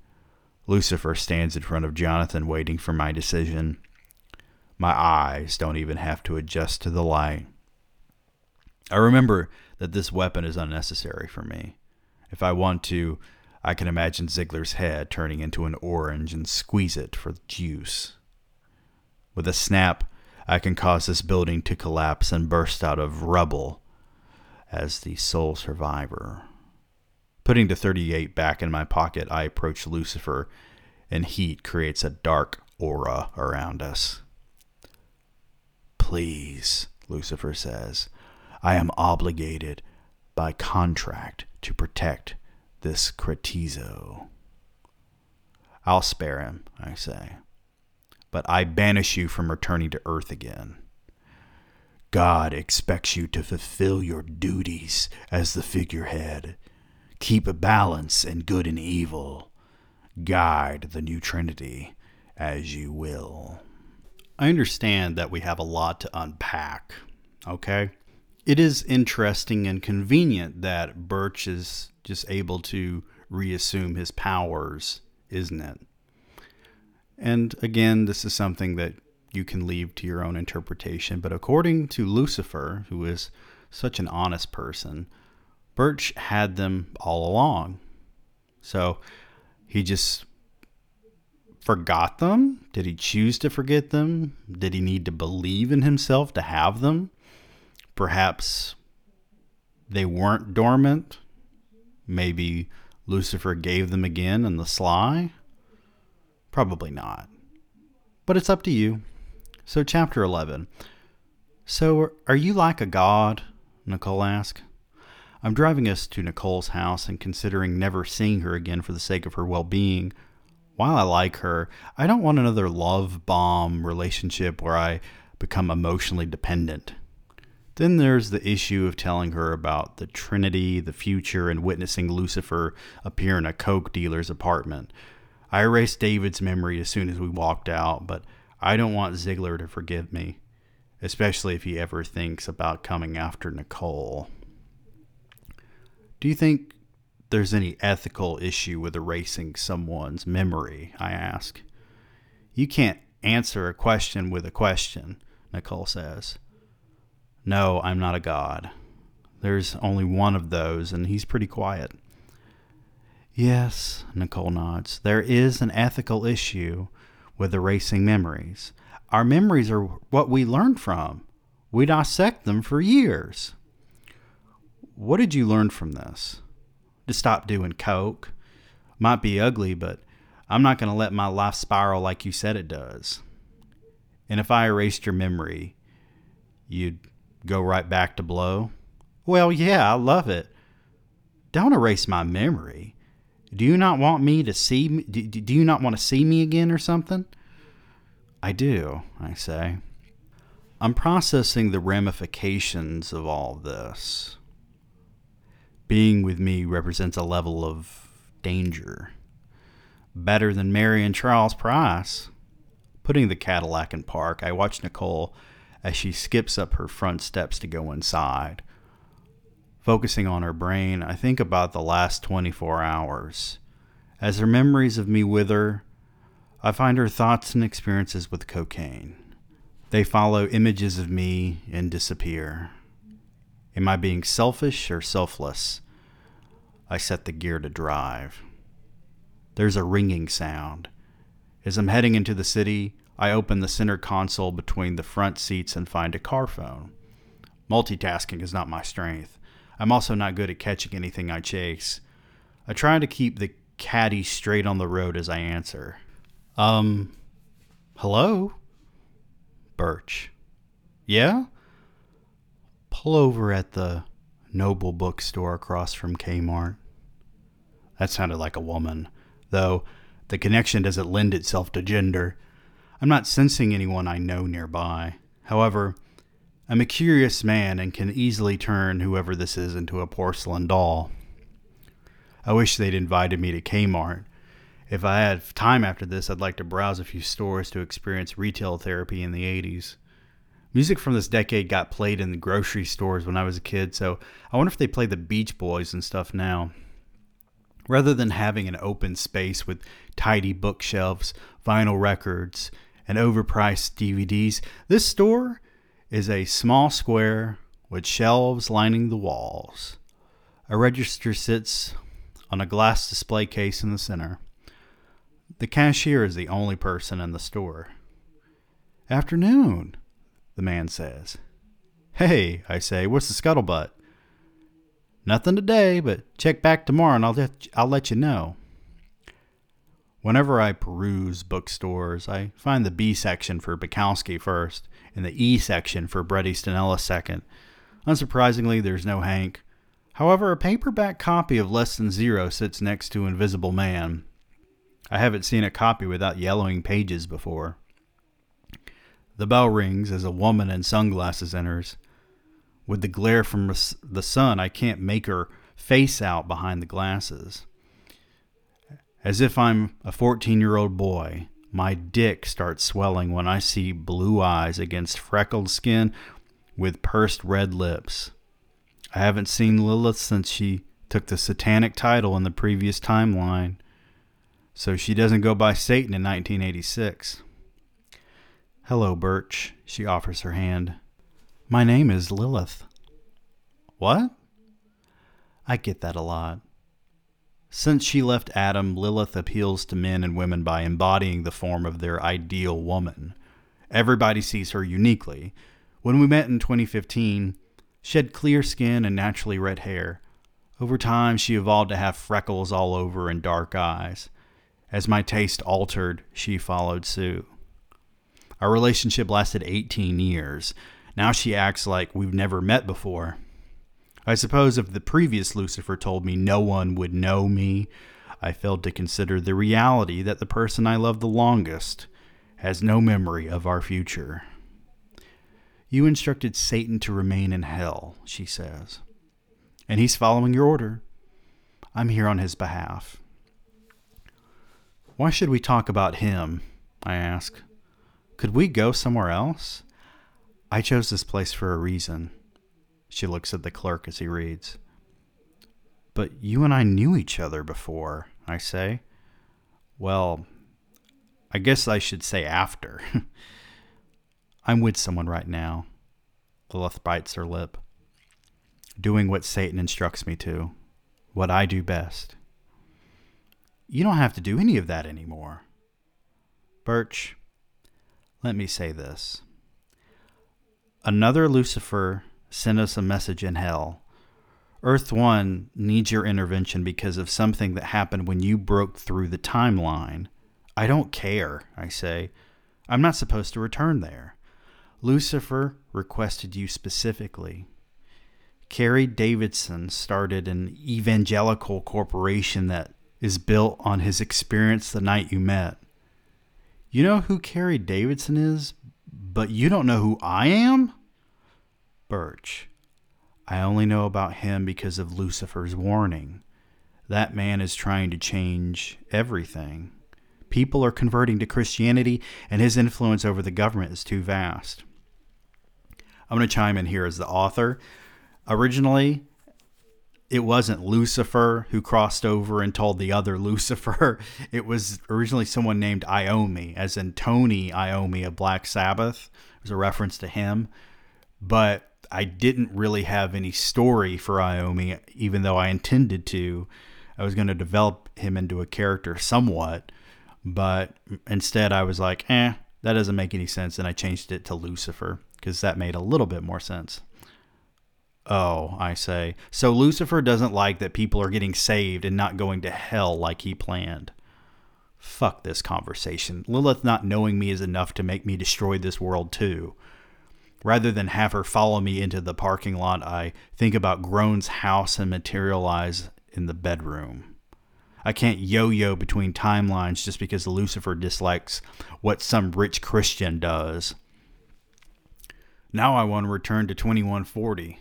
S1: Lucifer stands in front of Jonathan, waiting for my decision. My eyes don't even have to adjust to the light. I remember that this weapon is unnecessary for me. If I want to, I can imagine Ziegler's head turning into an orange and squeeze it for juice. With a snap, I can cause this building to collapse and burst out of rubble as the sole survivor. Putting the 38 back in my pocket, I approach Lucifer, and heat creates a dark aura around us. Please, Lucifer says, I am obligated by contract to protect this Cretizo. I'll spare him, I say, but I banish you from returning to earth again. God expects you to fulfill your duties as the figurehead Keep a balance in good and evil. Guide the new Trinity as you will. I understand that we have a lot to unpack, okay? It is interesting and convenient that Birch is just able to reassume his powers, isn't it? And again, this is something that you can leave to your own interpretation, but according to Lucifer, who is such an honest person, Birch had them all along. So he just forgot them? Did he choose to forget them? Did he need to believe in himself to have them? Perhaps they weren't dormant. Maybe Lucifer gave them again in the sly. Probably not. But it's up to you. So, chapter 11. So, are you like a god? Nicole asked. I'm driving us to Nicole's house and considering never seeing her again for the sake of her well being. While I like her, I don't want another love bomb relationship where I become emotionally dependent. Then there's the issue of telling her about the Trinity, the future, and witnessing Lucifer appear in a Coke dealer's apartment. I erased David's memory as soon as we walked out, but I don't want Ziegler to forgive me, especially if he ever thinks about coming after Nicole. Do you think there's any ethical issue with erasing someone's memory? I ask. You can't answer a question with a question, Nicole says. No, I'm not a god. There's only one of those, and he's pretty quiet. Yes, Nicole nods. There is an ethical issue with erasing memories. Our memories are what we learn from. We dissect them for years. What did you learn from this? To stop doing coke. Might be ugly, but I'm not going to let my life spiral like you said it does. And if I erased your memory, you'd go right back to blow? Well, yeah, I love it. Don't erase my memory. Do you not want me to see me? Do you not want to see me again or something? I do, I say. I'm processing the ramifications of all this. Being with me represents a level of danger. Better than Mary and Charles Price. Putting the Cadillac in park, I watch Nicole as she skips up her front steps to go inside. Focusing on her brain, I think about the last 24 hours. As her memories of me wither, I find her thoughts and experiences with cocaine. They follow images of me and disappear. Am I being selfish or selfless? I set the gear to drive. There's a ringing sound. As I'm heading into the city, I open the center console between the front seats and find a car phone. Multitasking is not my strength. I'm also not good at catching anything I chase. I try to keep the caddy straight on the road as I answer. Um, hello? Birch. Yeah? Pull over at the Noble bookstore across from Kmart. That sounded like a woman, though the connection doesn't lend itself to gender. I'm not sensing anyone I know nearby. However, I'm a curious man and can easily turn whoever this is into a porcelain doll. I wish they'd invited me to Kmart. If I had time after this, I'd like to browse a few stores to experience retail therapy in the 80s. Music from this decade got played in the grocery stores when I was a kid, so I wonder if they play the Beach Boys and stuff now. Rather than having an open space with tidy bookshelves, vinyl records, and overpriced DVDs. This store is a small square with shelves lining the walls. A register sits on a glass display case in the center. The cashier is the only person in the store. Afternoon, the man says. Hey, I say, what's the scuttlebutt? Nothing today, but check back tomorrow and I'll let, I'll let you know. Whenever I peruse bookstores, I find the B section for Bukowski first and the E section for Bret Easton Ellis second. Unsurprisingly, there's no Hank. However, a paperback copy of Less Than Zero sits next to Invisible Man. I haven't seen a copy without yellowing pages before. The bell rings as a woman in sunglasses enters. With the glare from the sun, I can't make her face out behind the glasses. As if I'm a 14 year old boy, my dick starts swelling when I see blue eyes against freckled skin with pursed red lips. I haven't seen Lilith since she took the satanic title in the previous timeline, so she doesn't go by Satan in 1986. Hello, Birch, she offers her hand. My name is Lilith. What? I get that a lot. Since she left Adam, Lilith appeals to men and women by embodying the form of their ideal woman. Everybody sees her uniquely. When we met in 2015, she had clear skin and naturally red hair. Over time, she evolved to have freckles all over and dark eyes. As my taste altered, she followed suit. Our relationship lasted 18 years. Now she acts like we've never met before. I suppose if the previous Lucifer told me no one would know me, I failed to consider the reality that the person I love the longest has no memory of our future. You instructed Satan to remain in hell, she says, and he's following your order. I'm here on his behalf. Why should we talk about him? I ask. Could we go somewhere else? I chose this place for a reason. She looks at the clerk as he reads. But you and I knew each other before, I say. Well, I guess I should say after. I'm with someone right now. Lilith bites her lip. Doing what Satan instructs me to, what I do best. you don't have to do any of that anymore. Birch, let me say this. Another Lucifer sent us a message in hell. Earth 1 needs your intervention because of something that happened when you broke through the timeline. I don't care, I say. I'm not supposed to return there. Lucifer requested you specifically. Carey Davidson started an evangelical corporation that is built on his experience the night you met. You know who Carey Davidson is, but you don't know who I am? Birch. I only know about him because of Lucifer's warning. That man is trying to change everything. People are converting to Christianity, and his influence over the government is too vast. I'm going to chime in here as the author. Originally, it wasn't Lucifer who crossed over and told the other Lucifer. It was originally someone named Iommi, as in Tony Iommi of Black Sabbath. It was a reference to him. But I didn't really have any story for Iommi, even though I intended to. I was going to develop him into a character somewhat, but instead I was like, eh, that doesn't make any sense. And I changed it to Lucifer because that made a little bit more sense. Oh, I say. So Lucifer doesn't like that people are getting saved and not going to hell like he planned. Fuck this conversation. Lilith not knowing me is enough to make me destroy this world too. Rather than have her follow me into the parking lot, I think about Groen's house and materialize in the bedroom. I can't yo yo between timelines just because Lucifer dislikes what some rich Christian does. Now I want to return to 2140.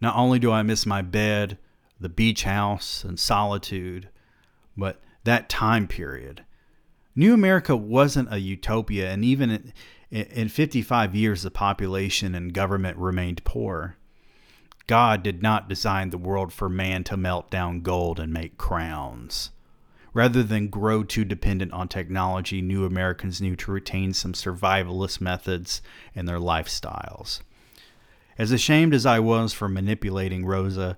S1: Not only do I miss my bed, the beach house, and solitude, but that time period. New America wasn't a utopia, and even in 55 years, the population and government remained poor. God did not design the world for man to melt down gold and make crowns. Rather than grow too dependent on technology, new Americans knew to retain some survivalist methods in their lifestyles. As ashamed as I was for manipulating Rosa,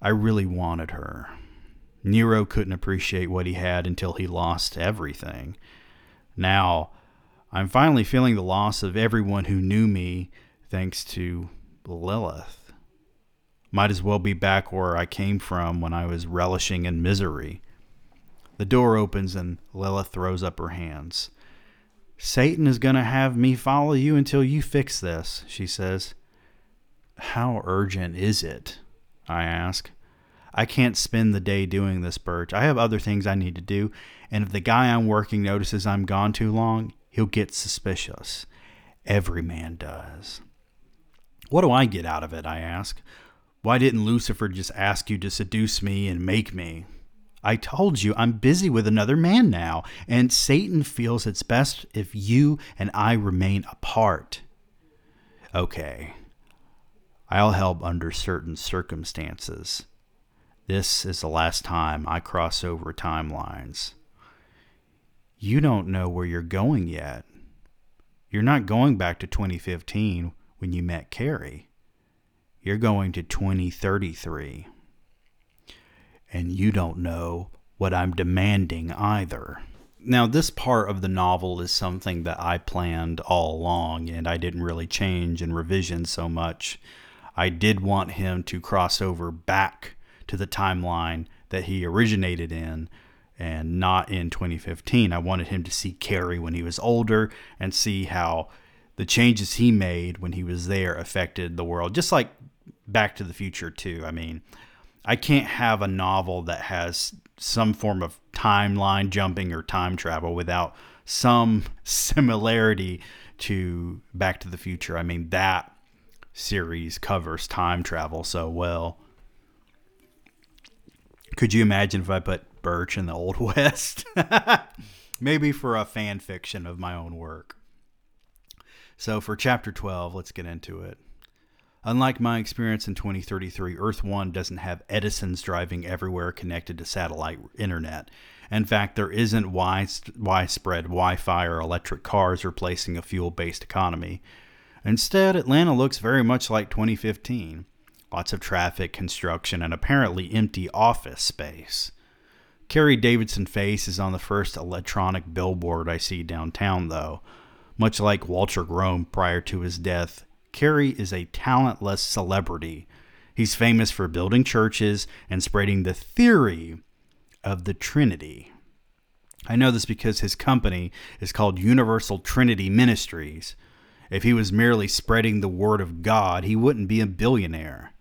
S1: I really wanted her. Nero couldn't appreciate what he had until he lost everything. Now, I'm finally feeling the loss of everyone who knew me thanks to Lilith. Might as well be back where I came from when I was relishing in misery. The door opens and Lilith throws up her hands. Satan is going to have me follow you until you fix this, she says. How urgent is it? I ask. I can't spend the day doing this, Birch. I have other things I need to do, and if the guy I'm working notices I'm gone too long, he'll get suspicious. Every man does. What do I get out of it? I ask. Why didn't Lucifer just ask you to seduce me and make me? I told you I'm busy with another man now, and Satan feels it's best if you and I remain apart. Okay, I'll help under certain circumstances. This is the last time I cross over timelines you don't know where you're going yet. You're not going back to 2015 when you met Carrie. You're going to 2033. And you don't know what I'm demanding either. Now, this part of the novel is something that I planned all along, and I didn't really change in revision so much. I did want him to cross over back to the timeline that he originated in, and not in 2015. I wanted him to see Carrie when he was older and see how the changes he made when he was there affected the world, just like Back to the Future, too. I mean, I can't have a novel that has some form of timeline jumping or time travel without some similarity to Back to the Future. I mean, that series covers time travel so well. Could you imagine if I put Birch in the Old West. Maybe for a fan fiction of my own work. So, for chapter 12, let's get into it. Unlike my experience in 2033, Earth 1 doesn't have Edison's driving everywhere connected to satellite internet. In fact, there isn't widespread Wi Fi or electric cars replacing a fuel based economy. Instead, Atlanta looks very much like 2015 lots of traffic, construction, and apparently empty office space. Carrie Davidson face is on the first electronic billboard I see downtown, though. Much like Walter Groen prior to his death, Carrie is a talentless celebrity. He's famous for building churches and spreading the theory of the Trinity. I know this because his company is called Universal Trinity Ministries. If he was merely spreading the word of God, he wouldn't be a billionaire.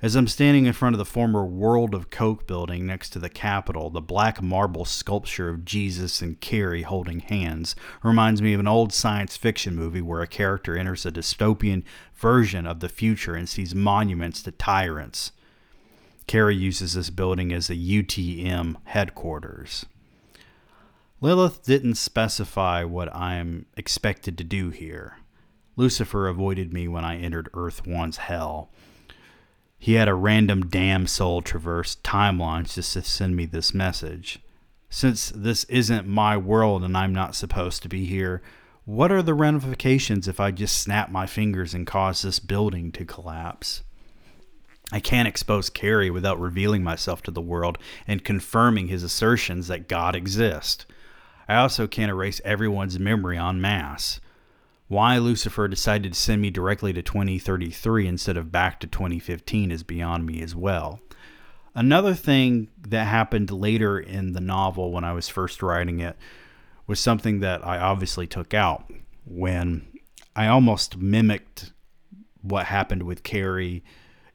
S1: As I'm standing in front of the former World of Coke building next to the Capitol, the black marble sculpture of Jesus and Carrie holding hands reminds me of an old science fiction movie where a character enters a dystopian version of the future and sees monuments to tyrants. Carrie uses this building as a UTM headquarters. Lilith didn't specify what I'm expected to do here. Lucifer avoided me when I entered Earth One's hell he had a random damn soul traverse timelines just to send me this message. Since this isn't my world and I'm not supposed to be here, what are the ramifications if I just snap my fingers and cause this building to collapse? I can't expose Carrie without revealing myself to the world and confirming his assertions that God exists. I also can't erase everyone's memory en masse. Why Lucifer decided to send me directly to 2033 instead of back to 2015 is beyond me as well. Another thing that happened later in the novel when I was first writing it was something that I obviously took out when I almost mimicked what happened with Carrie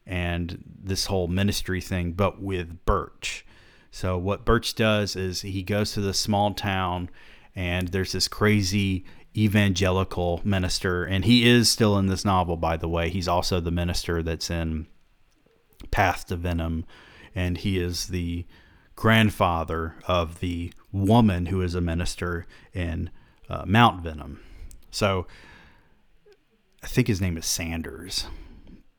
S1: and this whole ministry thing, but with Birch. So, what Birch does is he goes to this small town, and there's this crazy evangelical minister, and he is still in this novel, by the way. He's also the minister that's in Path to Venom, and he is the grandfather of the woman who is a minister in uh, Mount Venom. So I think his name is Sanders.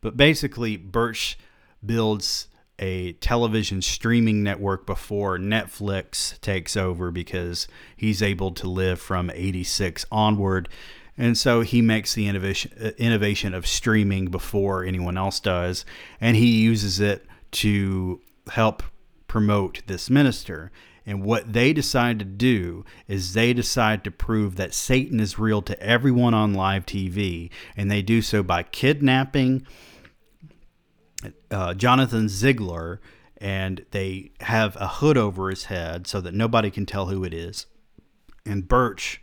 S1: But basically, Birch builds a television streaming network before Netflix takes over because he's able to live from 86 onward. And so he makes the innovation innovation of streaming before anyone else does, and he uses it to help promote this minister. And what they decide to do is they decide to prove that Satan is real to everyone on live TV, and they do so by kidnapping uh, Jonathan Ziegler, and they have a hood over his head so that nobody can tell who it is. And Birch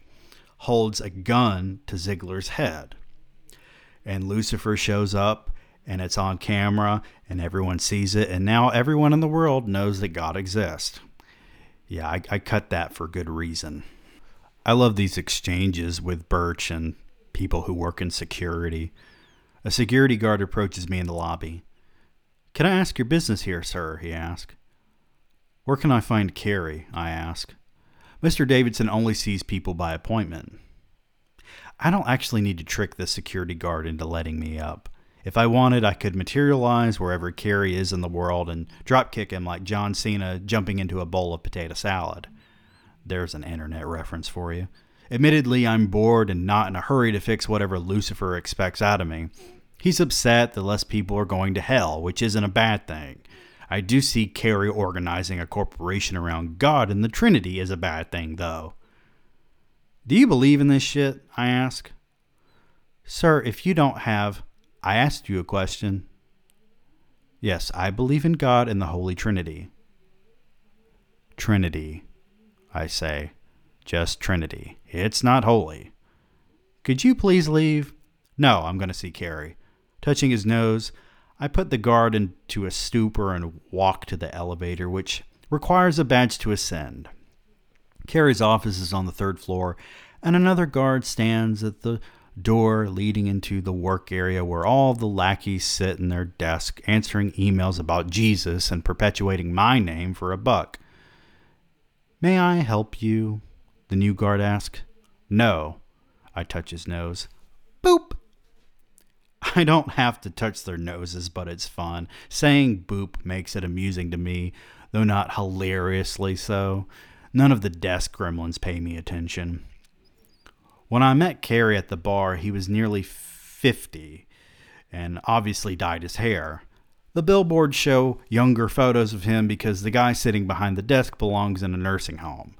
S1: holds a gun to Ziegler's head. And Lucifer shows up, and it's on camera, and everyone sees it. And now everyone in the world knows that God exists. Yeah, I, I cut that for good reason. I love these exchanges with Birch and people who work in security. A security guard approaches me in the lobby. Can I ask your business here, sir? he asked. Where can I find Carrie? I asked. Mr. Davidson only sees people by appointment. I don't actually need to trick the security guard into letting me up. If I wanted, I could materialize wherever Carrie is in the world and dropkick him like John Cena jumping into a bowl of potato salad. There's an internet reference for you. Admittedly, I'm bored and not in a hurry to fix whatever Lucifer expects out of me. He's upset that less people are going to hell, which isn't a bad thing. I do see Carrie organizing a corporation around God and the Trinity as a bad thing, though. Do you believe in this shit? I ask. Sir, if you don't have, I asked you a question. Yes, I believe in God and the Holy Trinity. Trinity, I say. Just Trinity. It's not holy. Could you please leave? No, I'm going to see Carrie. Touching his nose, I put the guard into a stupor and walk to the elevator, which requires a badge to ascend. Carrie's office is on the third floor, and another guard stands at the door leading into the work area where all the lackeys sit in their desk answering emails about Jesus and perpetuating my name for a buck. May I help you? The new guard asks. No. I touch his nose. Boop! I don't have to touch their noses, but it's fun. Saying boop makes it amusing to me, though not hilariously so. None of the desk gremlins pay me attention. When I met Carrie at the bar, he was nearly 50 and obviously dyed his hair. The billboards show younger photos of him because the guy sitting behind the desk belongs in a nursing home.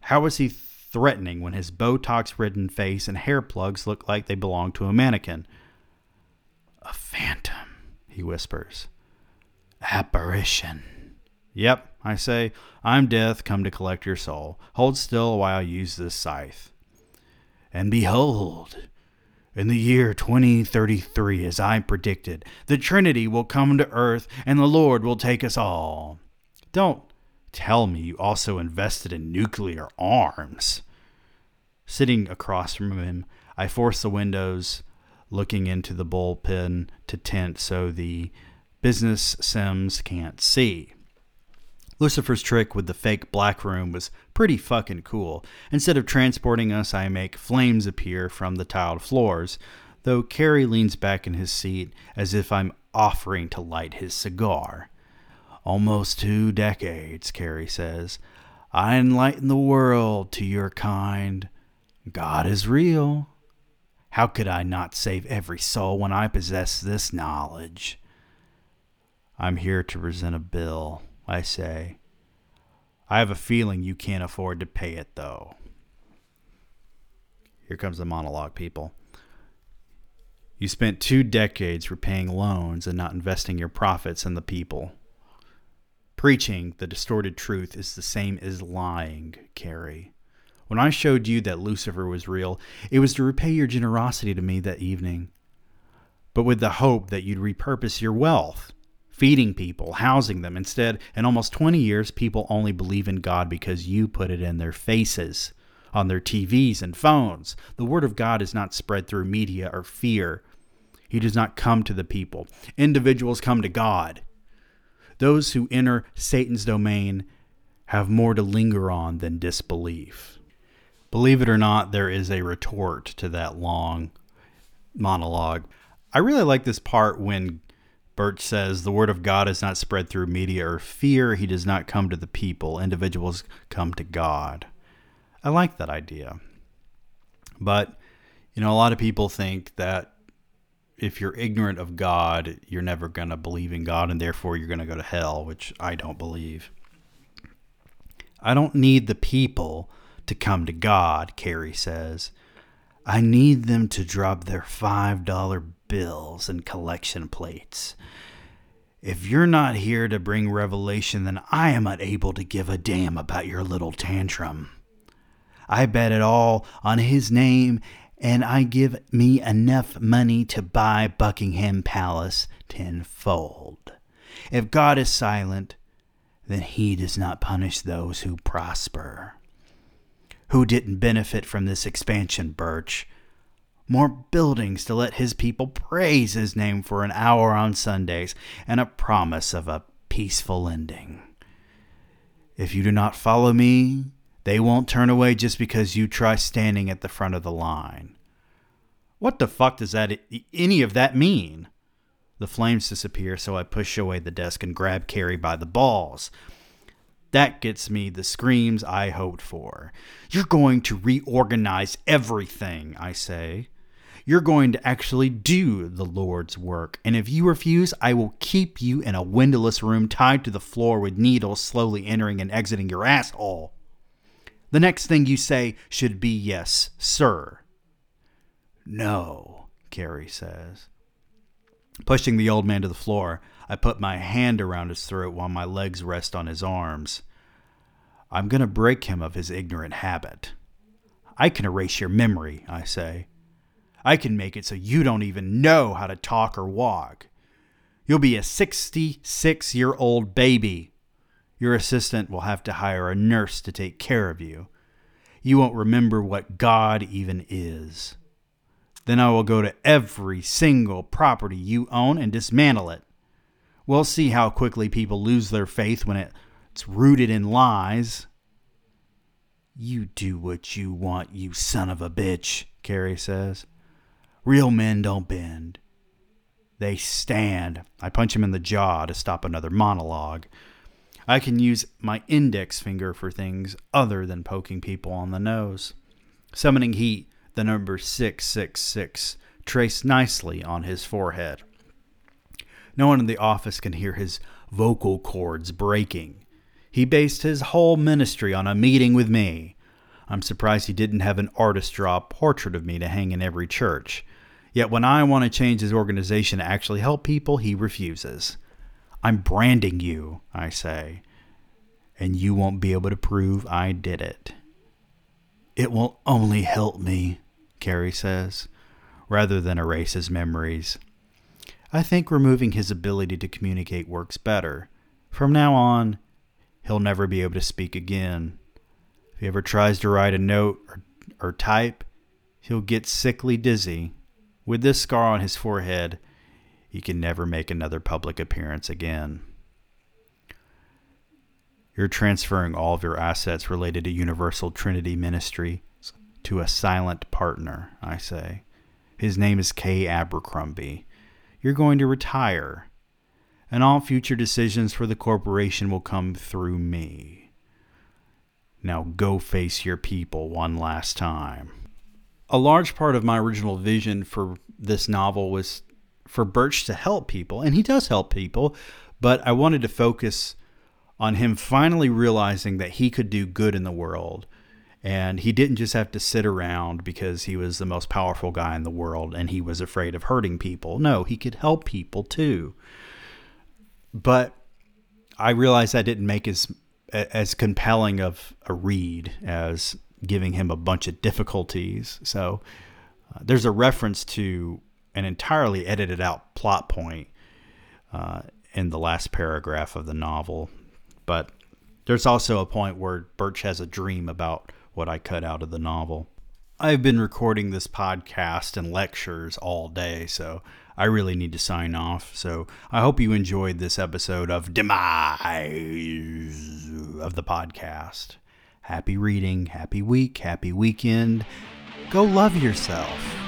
S1: How is he threatening when his Botox ridden face and hair plugs look like they belong to a mannequin? A phantom, he whispers. Apparition. Yep, I say, I'm death come to collect your soul. Hold still while I use this scythe. And behold, in the year 2033, as I predicted, the Trinity will come to earth and the Lord will take us all. Don't tell me you also invested in nuclear arms. Sitting across from him, I force the windows looking into the bullpen to tent so the business sims can't see. Lucifer's trick with the fake black room was pretty fucking cool. Instead of transporting us, I make flames appear from the tiled floors, though Carrie leans back in his seat as if I'm offering to light his cigar. Almost two decades, Carrie says. I enlighten the world to your kind. God is real. How could I not save every soul when I possess this knowledge? I'm here to present a bill. I say. I have a feeling you can't afford to pay it, though. Here comes the monologue, people. You spent two decades repaying loans and not investing your profits in the people. Preaching the distorted truth is the same as lying, Carrie. When I showed you that Lucifer was real, it was to repay your generosity to me that evening, but with the hope that you'd repurpose your wealth feeding people, housing them. Instead, in almost 20 years, people only believe in God because you put it in their faces, on their TVs and phones. The Word of God is not spread through media or fear. He does not come to the people. Individuals come to God. Those who enter Satan's domain have more to linger on than disbelief. Believe it or not, there is a retort to that long monologue. I really like this part when Birch says the word of God is not spread through media or fear. He does not come to the people. Individuals come to God. I like that idea. But, you know, a lot of people think that if you're ignorant of God, you're never going to believe in God and therefore you're going to go to hell, which I don't believe. I don't need the people to come to God, Carrie says. I need them to drop their $5 bills and collection plates. If you're not here to bring revelation, then I am unable to give a damn about your little tantrum. I bet it all on his name, and I give me enough money to buy Buckingham Palace tenfold. If God is silent, then he does not punish those who prosper. Who didn't benefit from this expansion, Birch? more buildings to let his people praise his name for an hour on Sundays, and a promise of a peaceful ending. If you do not follow me, they won't turn away just because you try standing at the front of the line. What the fuck does that any of that mean? The flames disappear, so I push away the desk and grab Carrie by the balls. That gets me the screams I hoped for. You're going to reorganize everything, I say you're going to actually do the Lord's work. And if you refuse, I will keep you in a windowless room tied to the floor with needles slowly entering and exiting your asshole. The next thing you say should be yes, sir. No, Carrie says. Pushing the old man to the floor, I put my hand around his throat while my legs rest on his arms. I'm going to break him of his ignorant habit. I can erase your memory, I say. I can make it so you don't even know how to talk or walk. You'll be a 66 year old baby. Your assistant will have to hire a nurse to take care of you. You won't remember what God even is. Then I will go to every single property you own and dismantle it. We'll see how quickly people lose their faith when it's rooted in lies. You do what you want, you son of a bitch, Carrie says. Real men don't bend. They stand. I punch him in the jaw to stop another monologue. I can use my index finger for things other than poking people on the nose. Summoning heat, the number 666 traced nicely on his forehead. No one in the office can hear his vocal cords breaking. He based his whole ministry on a meeting with me. I'm surprised he didn't have an artist draw a portrait of me to hang in every church. Yet when I want to change his organization to actually help people, he refuses. I'm branding you, I say, and you won't be able to prove I did it. It will only help me, Carrie says, rather than erase his memories. I think removing his ability to communicate works better. From now on, he'll never be able to speak again. If he ever tries to write a note or, or type, he'll get sickly dizzy. With this scar on his forehead, he can never make another public appearance again. You're transferring all of your assets related to Universal Trinity Ministry to a silent partner, I say. His name is Kay Abercrombie you're going to retire, and all future decisions for the corporation will come through me. Now go face your people one last time. A large part of my original vision for this novel was for Birch to help people, and he does help people, but I wanted to focus on him finally realizing that he could do good in the world and he didn't just have to sit around because he was the most powerful guy in the world and he was afraid of hurting people. No, he could help people too. But I realized I didn't make as as compelling of a read as giving him a bunch of difficulties. So uh, there's a reference to an entirely edited out plot point uh, in the last paragraph of the novel, but there's also a point where Birch has a dream about what I cut out of the novel. I've been recording this podcast and lectures all day, so I really need to sign off. So I hope you enjoyed this episode of Demise of the podcast. Happy reading, happy week, happy weekend. Go love yourself.